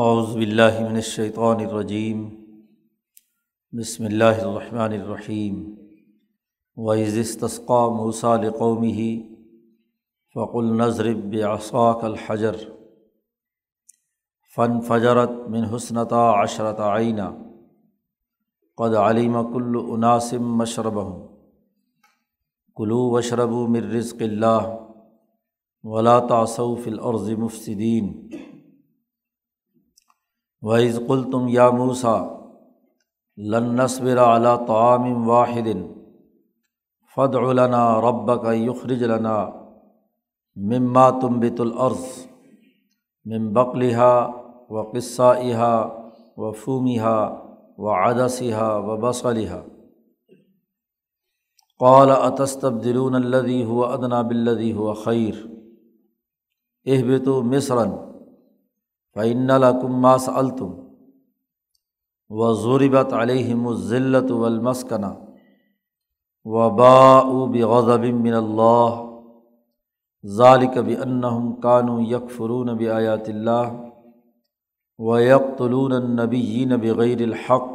اعوذ باللہ من الشیطان الرجیم، بسم اللہ الرحمن الرحیم وعز وَإِذِ اسْتَسْقَىٰ مُوسَىٰ لِقَوْمِهِ فَقُلْ نَضْرِب بِّعَصَاكَ الْحَجَرَ، فانفجرت من حسنتا عشرت عینہ قد علیم کل اناسم مشربہم کلو وشربو من رزق اللہ ولا تعصوا فی الارض مفسدین وعز قل تم یا موسا لن نصبر علی طعام واحد فد لنا رب کا یخرج لنا مما تم بت العرض مم بقلحا و قصہ احا و فومیہ و عدسیہ و بصلیحہ قال اتستب درون الدی ہو ادنا بلدی ہو خیر اہبت مصرن فعن الکماس التم و ضوربت علیہم الزلت والمسکنہ و باء من اللہ ذالک بنہم کانو یکفرون بآیات اللہ و یکطلون النبیین بغیر الحق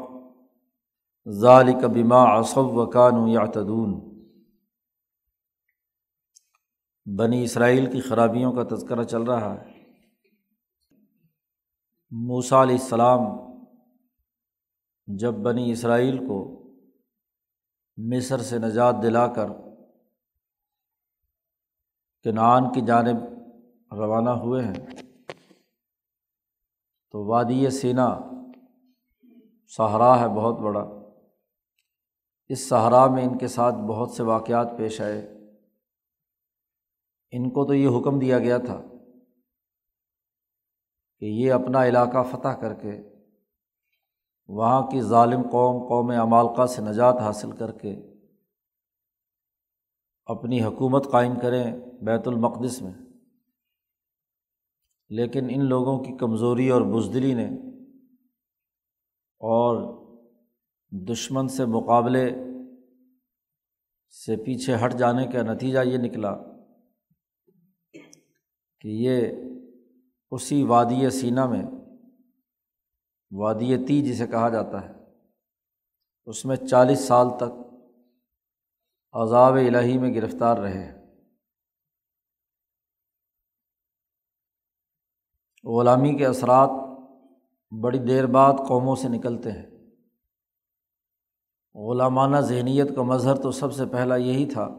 ذالک بما عصب و کانو یعتدون بنی اسرائیل کی خرابیوں کا تذکرہ چل رہا ہے۔ موسیٰ علیہ السلام جب بنی اسرائیل کو مصر سے نجات دلا کر کنعان کی جانب روانہ ہوئے ہیں، تو وادی سینا صحرا ہے بہت بڑا۔ اس صحرا میں ان کے ساتھ بہت سے واقعات پیش آئے۔ ان کو تو یہ حکم دیا گیا تھا کہ یہ اپنا علاقہ فتح کر کے، وہاں کی ظالم قوم قوم امالکا سے نجات حاصل کر کے اپنی حکومت قائم کریں بیت المقدس میں۔ لیکن ان لوگوں کی کمزوری اور بزدلی نے اور دشمن سے مقابلے سے پیچھے ہٹ جانے کا نتیجہ یہ نکلا کہ یہ اسی وادی سینا میں، وادی تی جسے کہا جاتا ہے، اس میں چالیس سال تک عذاب الہی میں گرفتار رہے۔ غلامی کے اثرات بڑی دیر بعد قوموں سے نکلتے ہیں۔ غلامانہ ذہنیت کا مظہر تو سب سے پہلا یہی تھا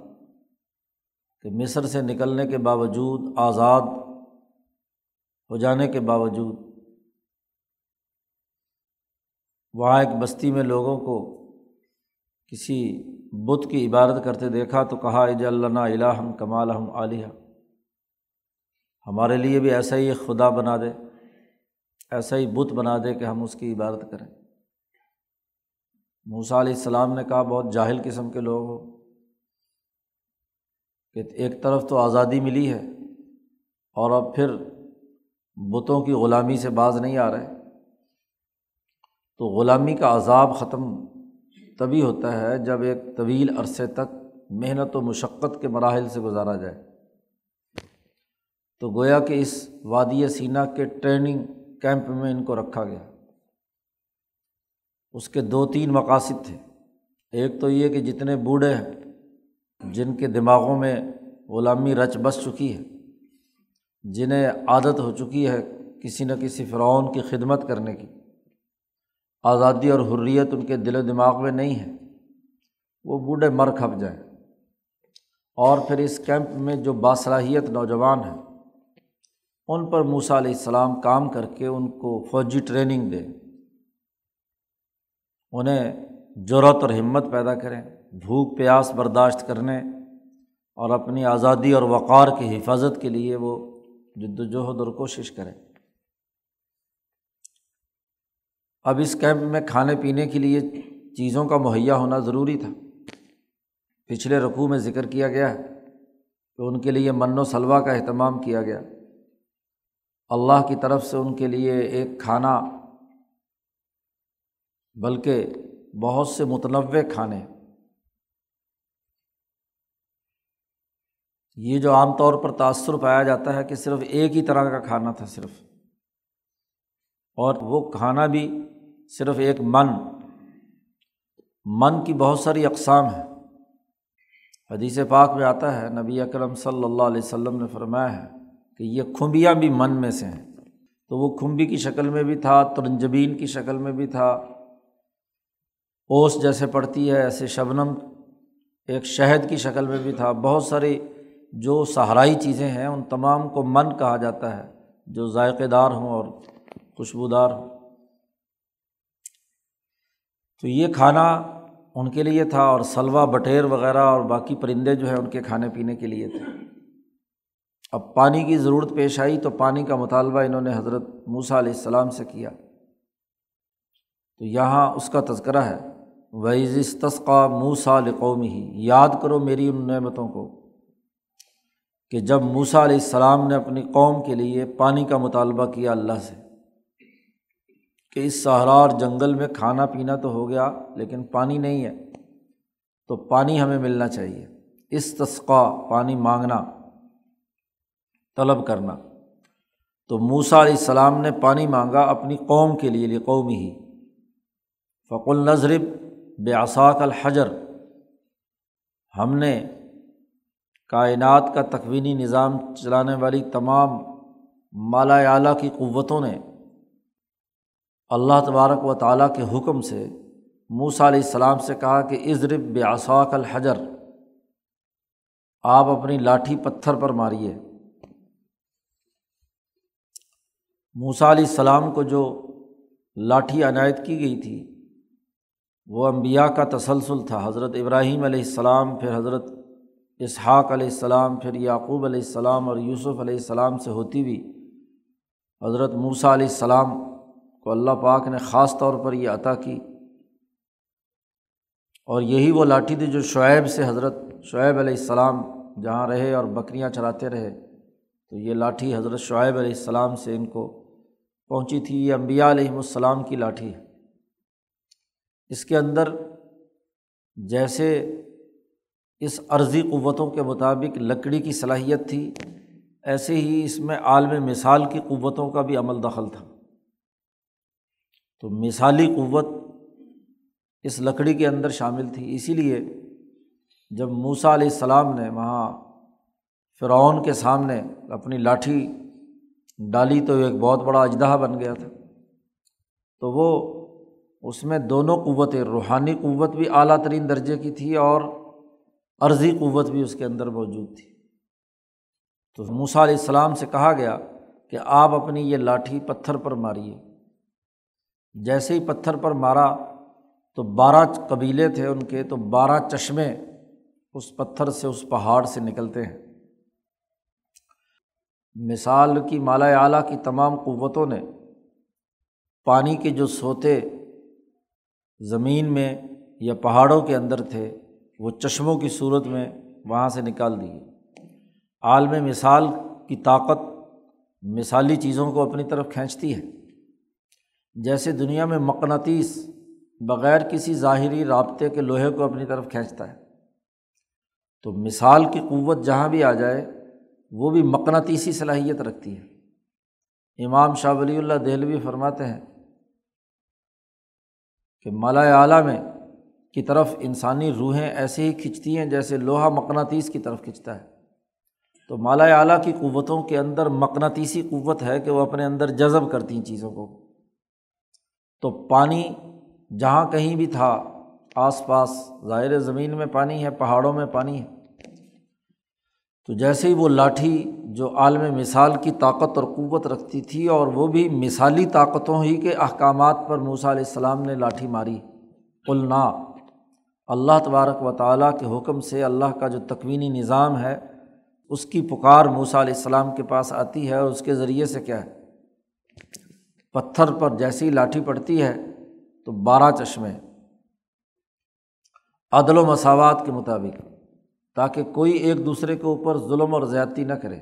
کہ مصر سے نکلنے کے باوجود آزاد ہو جانے کے باوجود وہاں ایک بستی میں لوگوں کو کسی بت کی عبادت کرتے دیکھا تو کہا، اج اللہ الہم کمال ہم عالیہ ہمارے لیے بھی ایسا ہی خدا بنا دے، ایسا ہی بت بنا دے کہ ہم اس کی عبادت کریں۔ موسیٰ علیہ السلام نے کہا، بہت جاہل قسم کے لوگ ہو، کہ ایک طرف تو آزادی ملی ہے اور اب پھر بتوں کی غلامی سے باز نہیں آ رہے۔ تو غلامی کا عذاب ختم تبھی ہوتا ہے جب ایک طویل عرصے تک محنت و مشقت کے مراحل سے گزارا جائے۔ تو گویا کہ اس وادی سینا کے ٹریننگ کیمپ میں ان کو رکھا گیا۔ اس کے دو تین مقاصد تھے۔ ایک تو یہ کہ جتنے بوڑھے ہیں، جن کے دماغوں میں غلامی رچ بس چکی ہے جنہیں عادت ہو چکی ہے کسی نہ کسی فرعون کی خدمت کرنے کی۔ آزادی اور حریت ان کے دل و دماغ میں نہیں ہے۔ وہ بوڑھے مر کھپ جائیں۔ اور پھر اس کیمپ میں جو باصلاحیت نوجوان ہیں، ان پر موسیٰ علیہ السلام کام کر کے ان کو فوجی ٹریننگ دیں۔ انہیں جرت اور ہمت پیدا کریں، بھوک پیاس برداشت کرنے اور اپنی آزادی اور وقار کی حفاظت کے لیے وہ جد وجہد اور کوشش کریں۔ اب اس کیمپ میں کھانے پینے کے لیے چیزوں کا مہیا ہونا ضروری تھا۔ پچھلے رقوع میں ذکر کیا گیا ہے کہ ان کے لیے من و سلوا کا اہتمام کیا گیا۔ اللہ کی طرف سے ان کے لیے ایک کھانا، بلکہ بہت سے متنوع کھانے۔ یہ جو عام طور پر تأثر پایا جاتا ہے کہ صرف ایک ہی طرح کا کھانا تھا صرف۔ اور وہ کھانا بھی صرف ایک من۔ من کی بہت ساری اقسام ہیں۔ حدیث پاک میں آتا ہے، نبی اکرم صلی اللہ علیہ وسلم نے فرمایا ہے کہ یہ کھمبیاں بھی من میں سے ہیں۔ تو وہ کھمبی کی شکل میں بھی تھا، ترنجبین کی شکل میں بھی تھا۔ اوس جیسے پڑتی ہے، ایسے شبنم ایک شہد کی شکل میں بھی تھا۔ بہت ساری جو سہرائی چیزیں ہیں، ان تمام کو من کہا جاتا ہے، جو ذائقے دار ہوں اور خوشبودار ہوں۔ تو یہ کھانا ان کے لیے تھا اور سلوا بٹیر وغیرہ اور باقی پرندے جو ہیں، ان کے کھانے پینے کے لیے تھے۔ اب پانی کی ضرورت پیش آئی تو پانی کا مطالبہ انہوں نے حضرت موسیٰ علیہ السلام سے کیا۔ تو یہاں اس کا تذکرہ ہے۔ ویزِ تسقہ موسا قومی ہی یاد کرو میری ان نعمتوں کو۔ کہ جب موسا علیہ السلام نے اپنی قوم کے لیے پانی کا مطالبہ کیا اللہ سے کہ اس سہرار جنگل میں کھانا پینا تو ہو گیا لیکن پانی نہیں ہے، تو پانی ہمیں ملنا چاہیے۔ اس تسقہ پانی مانگنا، طلب کرنا۔ تو موسا علیہ السلام نے پانی مانگا اپنی قوم کے لیے قومی ہی۔ فق النظرب بے اثاق الحجر۔ ہم نے کائنات کا تقوینی نظام چلانے والی تمام مالا اعلیٰ کی قوتوں نے اللہ تبارک و تعالیٰ کے حکم سے موسا علیہ السلام سے کہا کہ عزرب بے الحجر، آپ اپنی لاٹھی پتھر پر ماریے۔ موسا علیہ السلام کو جو لاٹھی عنایت کی گئی تھی، وہ امبیا کا تسلسل تھا۔ حضرت ابراہیم علیہ السلام، پھر حضرت اسحاق علیہ السلام، پھر یعقوب علیہ السلام اور یوسف علیہ السلام سے ہوتی ہوئی حضرت موسیٰ علیہ السلام کو اللہ پاک نے خاص طور پر یہ عطا کی۔ اور یہی وہ لاٹھی تھی جو شعیب سے حضرت شعیب علیہ السلام جہاں رہے اور بکریاں چراتے رہے، تو یہ لاٹھی حضرت شعیب علیہ السلام سے ان کو پہنچی تھی۔ یہ امبیا علیہم السلام کی لاٹھی ہے۔ اس کے اندر جیسے اس عرضی قوتوں کے مطابق لکڑی کی صلاحیت تھی۔ ایسے ہی اس میں عالم مثال کی قوتوں کا بھی عمل دخل تھا۔ تو مثالی قوت اس لکڑی کے اندر شامل تھی۔ اسی لیے جب موسا علیہ السلام نے وہاں فرعون کے سامنے اپنی لاٹھی ڈالی تو ایک بہت بڑا اجدہ بن گیا تھا۔ تو وہ اس میں دونوں قوتیں، روحانی قوت بھی اعلیٰ ترین درجے کی تھی اور عرضی قوت بھی اس کے اندر موجود تھی۔ تو موسا علیہ السلام سے کہا گیا کہ آپ اپنی یہ لاٹھی پتھر پر ماریے۔ جیسے ہی پتھر پر مارا تو بارہ قبیلے تھے ان کے، تو بارہ چشمے اس پتھر سے اس پہاڑ سے نکلتے ہیں۔ مثال کی مالا اعلیٰ کی تمام قوتوں نے پانی کے جو سوتے زمین میں یا پہاڑوں کے اندر تھے وہ چشموں کی صورت میں وہاں سے نکال دیے عالم مثال کی طاقت مثالی چیزوں کو اپنی طرف کھینچتی ہے۔ جیسے دنیا میں مقناطیس بغیر کسی ظاہری رابطے کے لوہے کو اپنی طرف کھینچتا ہے۔ تو مثال کی قوت جہاں بھی آ جائے، وہ بھی مقناطیسی صلاحیت رکھتی ہے۔ امام شاہ ولی اللہ دہلوی فرماتے ہیں کہ مالا اعلیٰ میں کی طرف انسانی روحیں ایسے ہی کھنچتی ہیں جیسے لوہا مقناطیس کی طرف کھنچتا ہے۔ تو مالا اعلیٰ کی قوتوں کے اندر مقناطیسی قوت ہے کہ وہ اپنے اندر جذب کرتی ہیں چیزوں کو۔ تو پانی جہاں کہیں بھی تھا، آس پاس، ظاہر زمین میں پانی ہے، پہاڑوں میں پانی ہے۔ تو جیسے ہی وہ لاٹھی جو عالم مثال کی طاقت اور قوت رکھتی تھی اور وہ بھی مثالی طاقتوں ہی کے احکامات پر موسیٰ علیہ السلام نے لاٹھی ماری۔ قلنا اللہ تبارک و تعالیٰ کے حکم سے اللہ کا جو تکوینی نظام ہے، اس کی پکار موسیٰ علیہ السلام کے پاس آتی ہے اور اس کے ذریعے سے کیا ہے؟ پتھر پر جیسی لاٹھی پڑتی ہے تو بارہ چشمے۔ عدل و مساوات کے مطابق، تاکہ کوئی ایک دوسرے کے اوپر ظلم اور زیادتی نہ کرے۔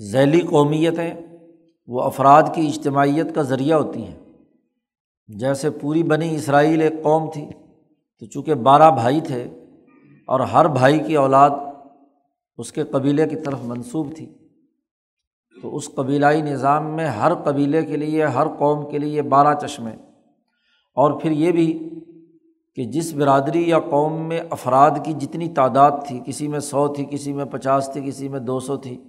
ذیلی قومیتیں، وہ افراد کی اجتماعیت کا ذریعہ ہوتی ہیں۔ جیسے پوری بنی اسرائیل ایک قوم تھی، تو چونکہ بارہ بھائی تھے اور ہر بھائی کی اولاد اس کے قبیلے کی طرف منسوب تھی، تو اس قبیلائی نظام میں ہر قبیلے کے لیے، ہر قوم کے لیے بارہ چشمے۔ اور پھر یہ بھی کہ جس برادری یا قوم میں افراد کی جتنی تعداد تھی، کسی میں سو تھی، کسی میں پچاس تھی، کسی میں دو سو تھی،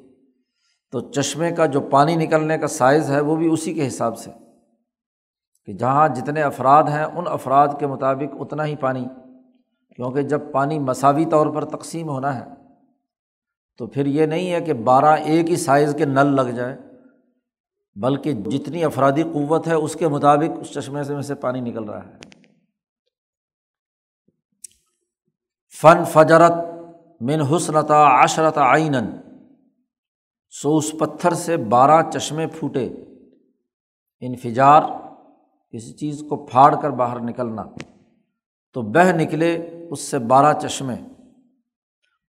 تو چشمے کا جو پانی نکلنے کا سائز ہے وہ بھی اسی کے حساب سے۔ کہ جہاں جتنے افراد ہیں ان افراد کے مطابق اتنا ہی پانی، کیونکہ جب پانی مساوی طور پر تقسیم ہونا ہے، تو پھر یہ نہیں ہے کہ بارہ ایک ہی سائز کے نل لگ جائیں، بلکہ جتنی افرادی قوت ہے اس کے مطابق اس چشمے سے میں سے پانی نکل رہا ہے۔ فن فجرت من حسنتا عشرت آئین سو اس پتھر سے بارہ چشمے پھوٹے، انفجار کسی چیز کو پھاڑ کر باہر نکلنا۔ تو بہہ نکلے اس سے بارہ چشمے۔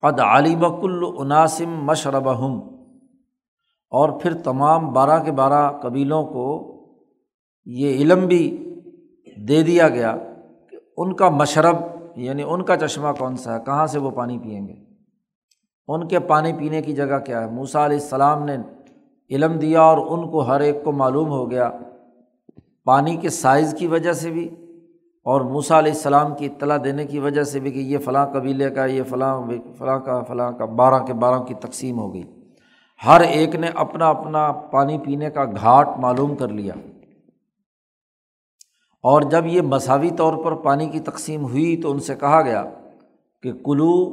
قد عالم کل عناسم مشرب ہم اور پھر تمام بارہ کے بارہ قبیلوں کو یہ علم بھی دے دیا گیا کہ ان کا مشرب یعنی ان کا چشمہ کون سا ہے، کہاں سے وہ پانی پئیں گے؟ ان کے پانی پینے کی جگہ کیا ہے؟ موسا علیہ السلام نے علم دیا اور ان کو ہر ایک کو معلوم ہو گیا۔ پانی کے سائز کی وجہ سے بھی اور موسا علیہ السلام کی اطلاع دینے کی وجہ سے بھی کہ یہ فلاں قبیلے کا، یہ فلاں فلاں کا فلاں کا بارہ کے بارہ کی تقسیم ہو گئی۔ ہر ایک نے اپنا اپنا پانی پینے کا گھاٹ معلوم کر لیا۔ اور جب یہ مساوی طور پر پانی کی تقسیم ہوئی تو ان سے کہا گیا کہ کلو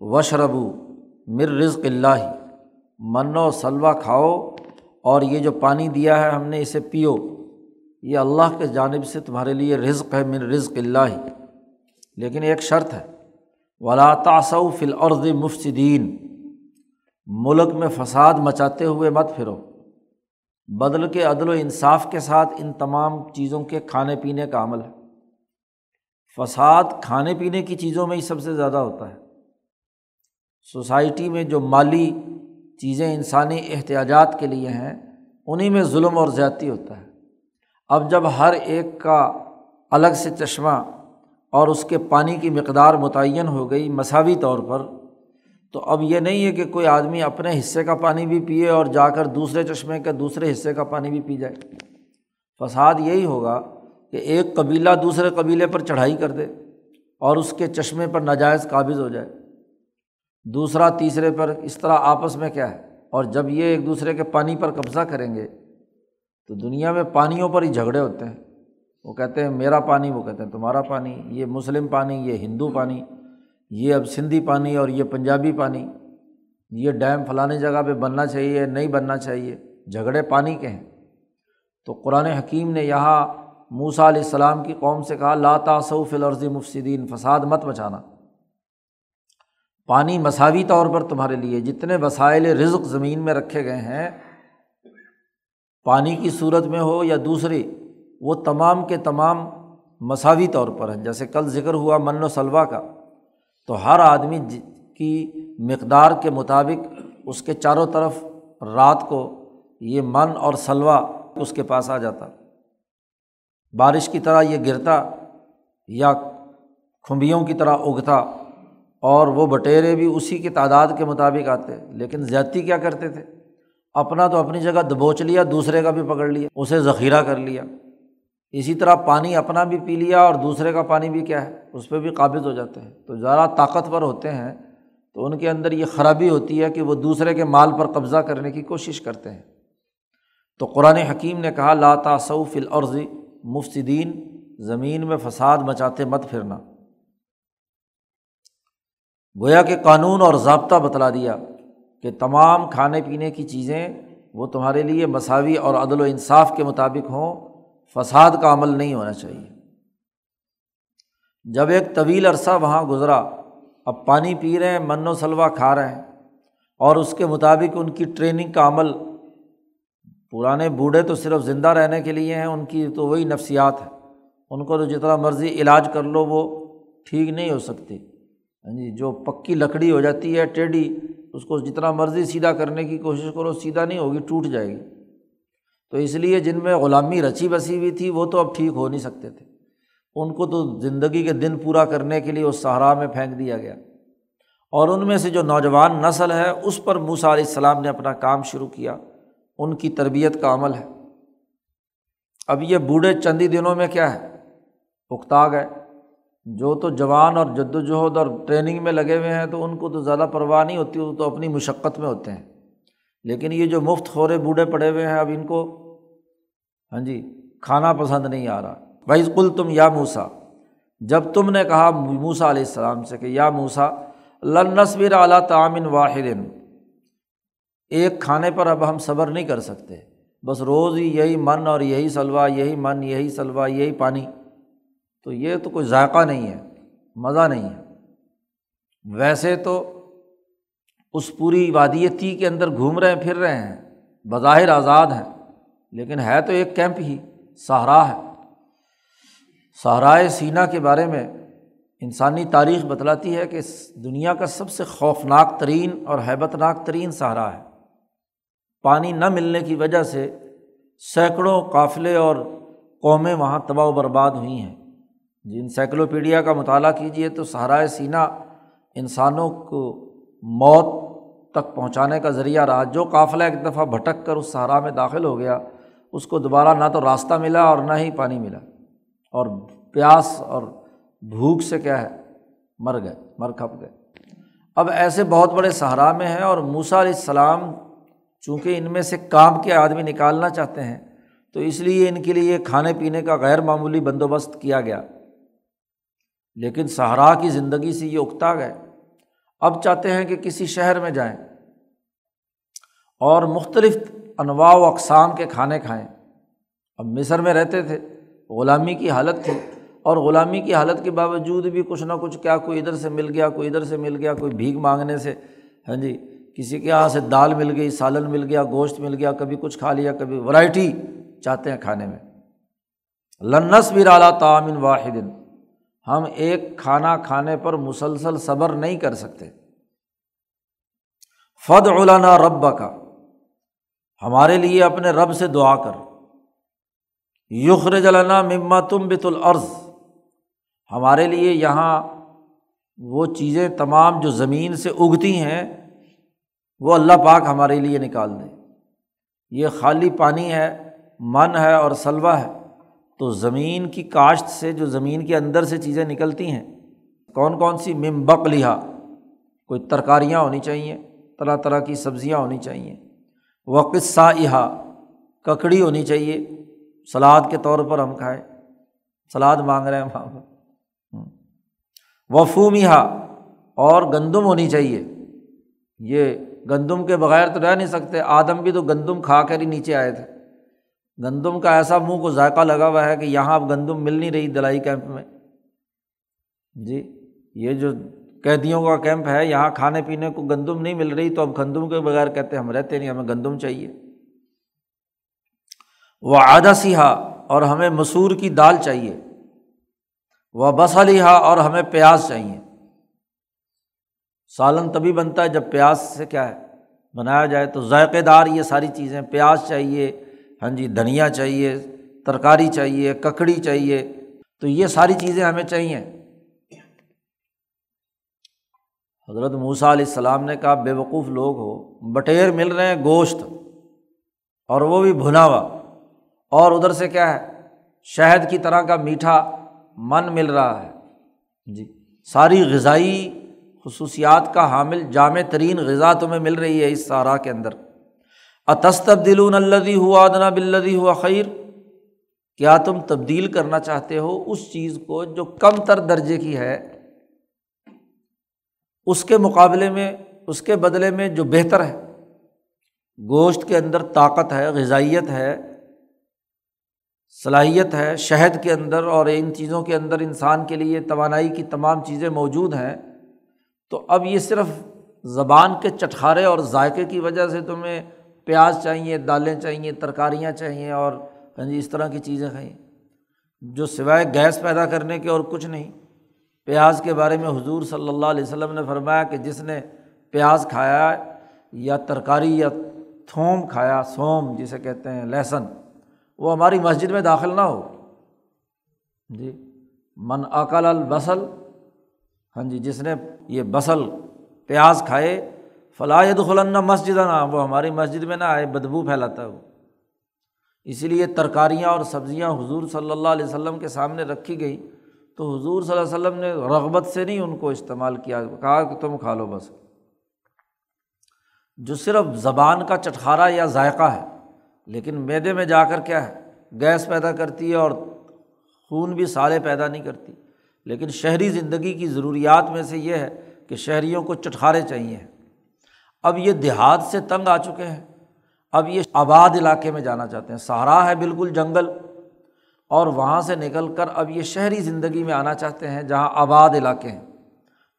وشربو مر رزق اللہ من و سلوا کھاؤ اور یہ جو پانی دیا ہے ہم نے اسے پیو۔ یہ اللہ کے جانب سے تمہارے لیے رزق ہے من رزق اللہ۔ ہی لیکن ایک شرط ہے، ولا تاسو فل عرض مفصدین ملک میں فساد مچاتے ہوئے مت پھرو۔ بدل کے عدل و انصاف کے ساتھ ان تمام چیزوں کے کھانے پینے کا عمل ہے۔ فساد کھانے پینے کی چیزوں میں ہی سب سے زیادہ ہوتا ہے۔ سوسائٹی میں جو مالی چیزیں انسانی احتیاجات کے لیے ہیں انہیں میں ظلم اور زیادتی ہوتا ہے۔ اب جب ہر ایک کا الگ سے چشمہ اور اس کے پانی کی مقدار متعین ہو گئی مساوی طور پر، تو اب یہ نہیں ہے کہ کوئی آدمی اپنے حصے کا پانی بھی پیے اور جا کر دوسرے چشمے کے دوسرے حصے کا پانی بھی پی جائے۔ فساد یہی ہوگا کہ ایک قبیلہ دوسرے قبیلے پر چڑھائی کر دے اور اس کے چشمے پر ناجائز قابض ہو جائے۔ دوسرا تیسرے پر اس طرح آپس میں کیا ہے؟ اور جب یہ ایک دوسرے کے پانی پر قبضہ کریں گے تو دنیا میں پانیوں پر ہی جھگڑے ہوتے ہیں۔ وہ کہتے ہیں، میرا پانی، وہ کہتے ہیں، تمہارا پانی، یہ مسلم پانی، یہ ہندو پانی، یہ اب سندھی پانی اور یہ پنجابی پانی۔ یہ ڈیم فلانے جگہ پہ بننا چاہیے، نہیں بننا چاہیے، جھگڑے پانی کے ہیں۔ تو قرآن حکیم نے یہاں موسا علیہ السلام کی قوم سے کہا لاتا صوف الرضی مفصدین فساد مت بچانا پانی مساوی طور پر تمہارے لیے، جتنے وسائل رزق زمین میں رکھے گئے ہیں پانی کی صورت میں ہو یا دوسری، وہ تمام کے تمام مساوی طور پر ہیں۔ جیسے کل ذکر ہوا من و سلوا کا، تو ہر آدمی کی مقدار کے مطابق اس کے چاروں طرف رات کو یہ من اور سلوا اس کے پاس آ جاتا۔ بارش کی طرح یہ گرتا یا کھمبیوں کی طرح اگتا، اور وہ بٹیرے بھی اسی کی تعداد کے مطابق آتے، لیکن زیادتی کیا کرتے تھے؟ اپنا تو اپنی جگہ دبوچ لیا، دوسرے کا بھی پکڑ لیا، اسے ذخیرہ کر لیا۔ اسی طرح پانی اپنا بھی پی لیا اور دوسرے کا پانی بھی کیا ہے؟ اس پہ بھی قابض ہو جاتے ہیں۔ تو زیادہ طاقتور ہوتے ہیں تو ان کے اندر یہ خرابی ہوتی ہے کہ وہ دوسرے کے مال پر قبضہ کرنے کی کوشش کرتے ہیں۔ تو قرآن حکیم نے کہا لاتا صوف العرض مفصدین زمین میں فساد مچاتے مت پھرنا۔ گویا کہ قانون اور ضابطہ بتلا دیا۔ کہ تمام کھانے پینے کی چیزیں وہ تمہارے لیے مساوی اور عدل و انصاف کے مطابق ہوں، فساد کا عمل نہیں ہونا چاہیے۔ جب ایک طویل عرصہ وہاں گزرا، اب پانی پی رہے ہیں، من و سلوا کھا رہے ہیں، اور اس کے مطابق ان کی ٹریننگ کا عمل، پرانے بوڑھے تو صرف زندہ رہنے کے لیے ہیں، ان کی تو وہی نفسیات ہے ان کو تو جتنا مرضی علاج کر لو، وہ ٹھیک نہیں ہو سکتی یعنی ہاں جی جو پکی لکڑی ہو جاتی ہے، ٹیڈی اس کو جتنا مرضی سیدھا کرنے کی کوشش کرو، سیدھا نہیں ہوگی، ٹوٹ جائے گی۔ تو اس لیے جن میں غلامی رچی بسی ہوئی تھی، وہ تو اب ٹھیک ہو نہیں سکتے تھے۔ ان کو تو زندگی کے دن پورا کرنے کے لیے اس صحرا میں پھینک دیا گیا۔ اور ان میں سے جو نوجوان نسل ہے، اس پر موسا علیہ السلام نے اپنا کام شروع کیا۔ ان کی تربیت کا عمل ہے۔ اب یہ بوڑھے چندی دنوں میں کیا ہے؟ اکتا گئے۔ جو تو جوان اور جد وجہد اور ٹریننگ میں لگے ہوئے ہیں تو ان کو تو زیادہ پرواہ نہیں ہوتی، وہ تو اپنی مشقت میں ہوتے ہیں۔ لیکن یہ جو مفت خورے بوڑھے پڑے ہوئے ہیں، اب ان کو ہاں جی کھانا پسند نہیں آ رہا۔ بھائی کل تم یا موسا جب تم نے کہا موسا علیہ السلام سے کہ یا موسا لنصبر اعلیٰ تعمن واحد، ایک کھانے پر اب ہم صبر نہیں کر سکتے۔ بس روز ہی یہی من اور یہی سلوا یہی من، یہی سلوا یہی پانی۔ تو یہ تو کوئی ذائقہ نہیں ہے، مزہ نہیں ہے۔ ویسے تو اس پوری وادی تی کے اندر گھوم رہے ہیں، پھر رہے ہیں، بظاہر آزاد ہیں، لیکن ہے تو ایک کیمپ ہی سہارا ہے۔ سہرائے سینا کے بارے میں انسانی تاریخ بتلاتی ہے کہ دنیا کا سب سے خوفناک ترین اور حیبت ناک ترین سہارا ہے۔ پانی نہ ملنے کی وجہ سے سینکڑوں قافلے اور قومیں وہاں تباہ و برباد ہوئی ہیں۔ جی انسائکلوپیڈیا کا مطالعہ کیجیے تو سہارائے سینا انسانوں کو موت تک پہنچانے کا ذریعہ رہا۔ جو قافلہ ایک دفعہ بھٹک کر اس صحرا میں داخل ہو گیا، اس کو دوبارہ نہ تو راستہ ملا اور نہ ہی پانی ملا۔ اور پیاس اور بھوک سے کیا ہے؟ مر گئے، مر کھپ گئے۔ اب ایسے بہت بڑے صحرا میں ہیں اور موسا علیہ السلام چونکہ ان میں سے کام کے آدمی نکالنا چاہتے ہیں، تو اس لیے ان کے لیے کھانے پینے کا غیر معمولی بندوبست کیا گیا۔ لیکن صحرا کی زندگی سے یہ اکتا گئے۔ اب چاہتے ہیں کہ کسی شہر میں جائیں اور مختلف انواع و اقسام کے کھانے کھائیں۔ اب مصر میں رہتے تھے، غلامی کی حالت تھی اور غلامی کی حالت کے باوجود بھی کچھ نہ کچھ کیا کوئی ادھر سے مل گیا، کوئی ادھر سے مل گیا، کوئی بھیگ مانگنے سے۔ ہاں جی کسی کے یہاں سے دال مل گئی، سالن مل گیا، گوشت مل گیا، کبھی کچھ کھا لیا، کبھی ورائٹی چاہتے ہیں کھانے میں۔ لنس بھی رالا تعمن واحد۔ ہم ایک کھانا کھانے پر مسلسل صبر نہیں کر سکتے۔ فد اولانا رب کا ہمارے لیے اپنے رب سے دعا کر۔ یخر جلانا مما تم بت العرض ہمارے لیے یہاں وہ چیزیں تمام جو زمین سے اگتی ہیں، وہ اللہ پاک ہمارے لیے نکال دیں یہ خالی پانی ہے، من ہے اور سلوا ہے۔ تو زمین کی کاشت سے جو زمین کے اندر سے چیزیں نکلتی ہیں، کون کون سی؟ ممبک لہا کوئی ترکاریاں ہونی چاہئیں طرح طرح کی سبزیاں ہونی چاہئیں وہ قصہ ککڑی ہونی چاہیے۔ سلاد کے طور پر ہم کھائیں۔ سلاد مانگ رہے ہیں وہاں وفوم اور گندم ہونی چاہیے۔ یہ گندم کے بغیر تو رہ نہیں سکتے۔ آدم بھی تو گندم کھا کر ہی نیچے آئے تھے۔ گندم کا ایسا منہ کو ذائقہ لگا ہوا ہے کہ یہاں اب گندم مل نہیں رہی دلائی کیمپ میں۔ جی یہ جو قیدیوں کا کیمپ ہے، یہاں کھانے پینے کو گندم نہیں مل رہی، تو اب گندم کے بغیر کہتے ہم رہتے نہیں، ہمیں گندم چاہیے۔ وہ آدھا سیاہ اور ہمیں مسور کی دال چاہیے۔ وہ بس علیحا اور ہمیں پیاز چاہیے۔ سالن تبھی بنتا ہے جب پیاز سے کیا ہے، بنایا جائے تو ذائقے دار یہ ساری چیزیں، پیاز چاہیے ہاں جی دھنیا چاہیے، ترکاری چاہیے، ککڑی چاہیے، تو یہ ساری چیزیں ہمیں چاہیے۔ حضرت موسیٰ علیہ السلام نے کہا، بے وقوف لوگ ہو، بٹیر مل رہے ہیں، گوشت، اور وہ بھی بھنا ہوا۔ اور ادھر سے کیا ہے، شہد کی طرح کا میٹھا من مل رہا ہے۔ جی ساری غذائی خصوصیات کا حامل جامع ترین غذا تمہیں مل رہی ہے اس سارا کے اندر۔ دلون الدی ہوا ادنا بلدی ہوا خیر؟ کیا تم تبدیل کرنا چاہتے ہو اس چیز کو جو کم تر درجے کی ہے؟ اس کے مقابلے میں، اس کے بدلے میں جو بہتر ہے۔ گوشت کے اندر طاقت ہے، غذائیت ہے، صلاحیت ہے، شہد کے اندر اور ان چیزوں کے اندر انسان کے لیے توانائی کی تمام چیزیں موجود ہیں۔ تو اب یہ صرف زبان کے چٹخارے اور ذائقے کی وجہ سے تمہیں پیاز چاہیے، دالیں چاہیے، ترکاریاں چاہیے اور ہاں جی اس طرح کی چیزیں کھائیں۔ جو سوائے گیس پیدا کرنے کے اور کچھ نہیں، پیاز کے بارے میں حضور صلی اللہ علیہ وسلم نے فرمایا کہ جس نے پیاز کھایا یا ترکاری یا تھوم کھایا، سوم جسے کہتے ہیں، لہسن، وہ ہماری مسجد میں داخل نہ ہو۔ جی من اکل البسل ہاں جی جس نے یہ بسل پیاز کھائے فلاح خلنا مسجد نہ وہ ہماری مسجد میں نہ آئے، بدبو پھیلاتا ہے وہ اسی لیے ترکاریاں اور سبزیاں حضور صلی اللہ علیہ وسلم کے سامنے رکھی گئی، تو حضور صلی اللہ علیہ وسلم نے رغبت سے نہیں ان کو استعمال کیا، کہا کہ تم کھا لو بس۔ جو صرف زبان کا چٹخارا یا ذائقہ ہے، لیکن میدے میں جا کر کیا ہے، گیس پیدا کرتی ہے اور خون بھی سالے پیدا نہیں کرتی۔ لیکن شہری زندگی کی ضروریات میں سے یہ ہے کہ شہریوں کو چٹخارے چاہیے۔ اب یہ دیہات سے تنگ آ چکے ہیں۔ اب یہ آباد علاقے میں جانا چاہتے ہیں۔ سہارا ہے بالکل جنگل۔ اور وہاں سے نکل کر اب یہ شہری زندگی میں آنا چاہتے ہیں جہاں آباد علاقے ہیں۔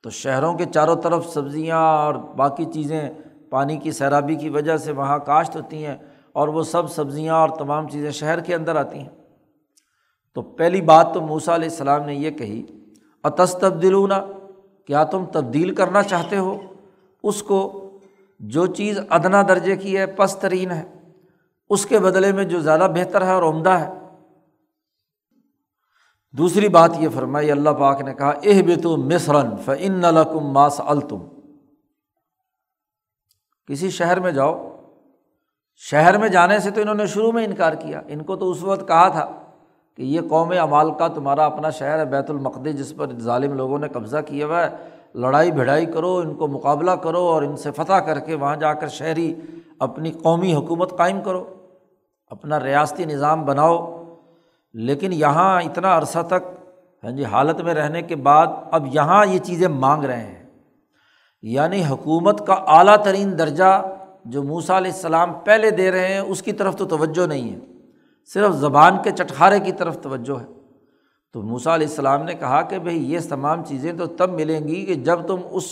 تو شہروں کے چاروں طرف سبزیاں اور باقی چیزیں، پانی کی سیرابی کی وجہ سے وہاں کاشت ہوتی ہیں اور وہ سب سبزیاں اور تمام چیزیں شہر کے اندر آتی ہیں۔ تو پہلی بات تو موسا علیہ السلام نے یہ کہی اتس تبدیلونا کیا تم تبدیل کرنا چاہتے ہو؟ اس کو جو چیز ادنا درجے کی ہے پس ترین ہے۔ اس کے بدلے میں جو زیادہ بہتر ہے اور عمدہ ہے۔ دوسری بات یہ فرمائی، اللہ پاک نے کہا اہ بے تو مصرن فن الکم ماس التم کسی شہر میں جاؤ۔ شہر میں جانے سے تو انہوں نے شروع میں انکار کیا۔ ان کو تو اس وقت کہا تھا کہ یہ قوم امال کا تمہارا اپنا شہر ہے، بیت المقد جس پر ظالم لوگوں نے قبضہ کیا ہوا ہے۔ لڑائی بھڑائی کرو، ان کو مقابلہ کرو اور ان سے فتح کر کے وہاں جا کر شہری اپنی قومی حکومت قائم کرو، اپنا ریاستی نظام بناؤ۔ لیکن یہاں اتنا عرصہ تک ہاں جی حالت میں رہنے کے بعد اب یہاں یہ چیزیں مانگ رہے ہیں۔ یعنی حکومت کا اعلیٰ ترین درجہ جو موسا علیہ السلام پہلے دے رہے ہیں، اس کی طرف تو توجہ نہیں ہے۔ صرف زبان کے چٹخارے کی طرف توجہ ہے۔ تو موسا علیہ السلام نے کہا کہ بھائی یہ تمام چیزیں تو تب ملیں گی کہ جب تم اس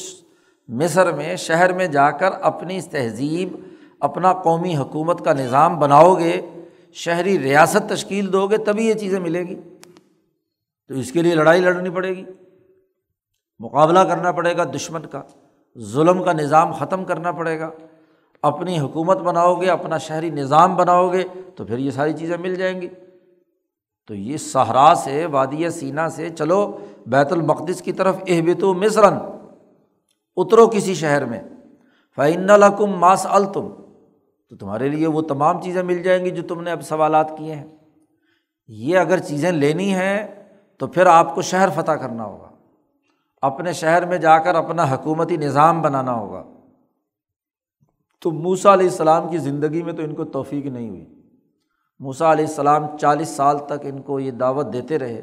مصر میں، شہر میں جا کر اپنی تہذیب، اپنا قومی حکومت کا نظام بناؤ گے، شہری ریاست تشکیل دو گے، تبھی یہ چیزیں ملیں گی۔ تو اس کے لیے لڑائی لڑنی پڑے گی۔ مقابلہ کرنا پڑے گا دشمن کا، ظلم کا نظام ختم کرنا پڑے گا۔ اپنی حکومت بناؤ گے، اپنا شہری نظام بناؤ گے، تو پھر یہ ساری چیزیں مل جائیں گی۔ تو یہ صحرا سے، وادی سینا سے چلو بیت المقدس کی طرف اہبت و مصرن اترو کسی شہر میں۔ فعن الحکم ماس التم تو تمہارے لیے وہ تمام چیزیں مل جائیں گی جو تم نے اب سوالات کیے ہیں۔ یہ اگر چیزیں لینی ہیں تو پھر آپ کو شہر فتح کرنا ہوگا۔ اپنے شہر میں جا کر اپنا حکومتی نظام بنانا ہوگا۔ تو موسا علیہ السلام کی زندگی میں تو ان کو توفیق نہیں ہوئی۔ موسا علیہ السلام چالیس سال تک ان کو یہ دعوت دیتے رہے،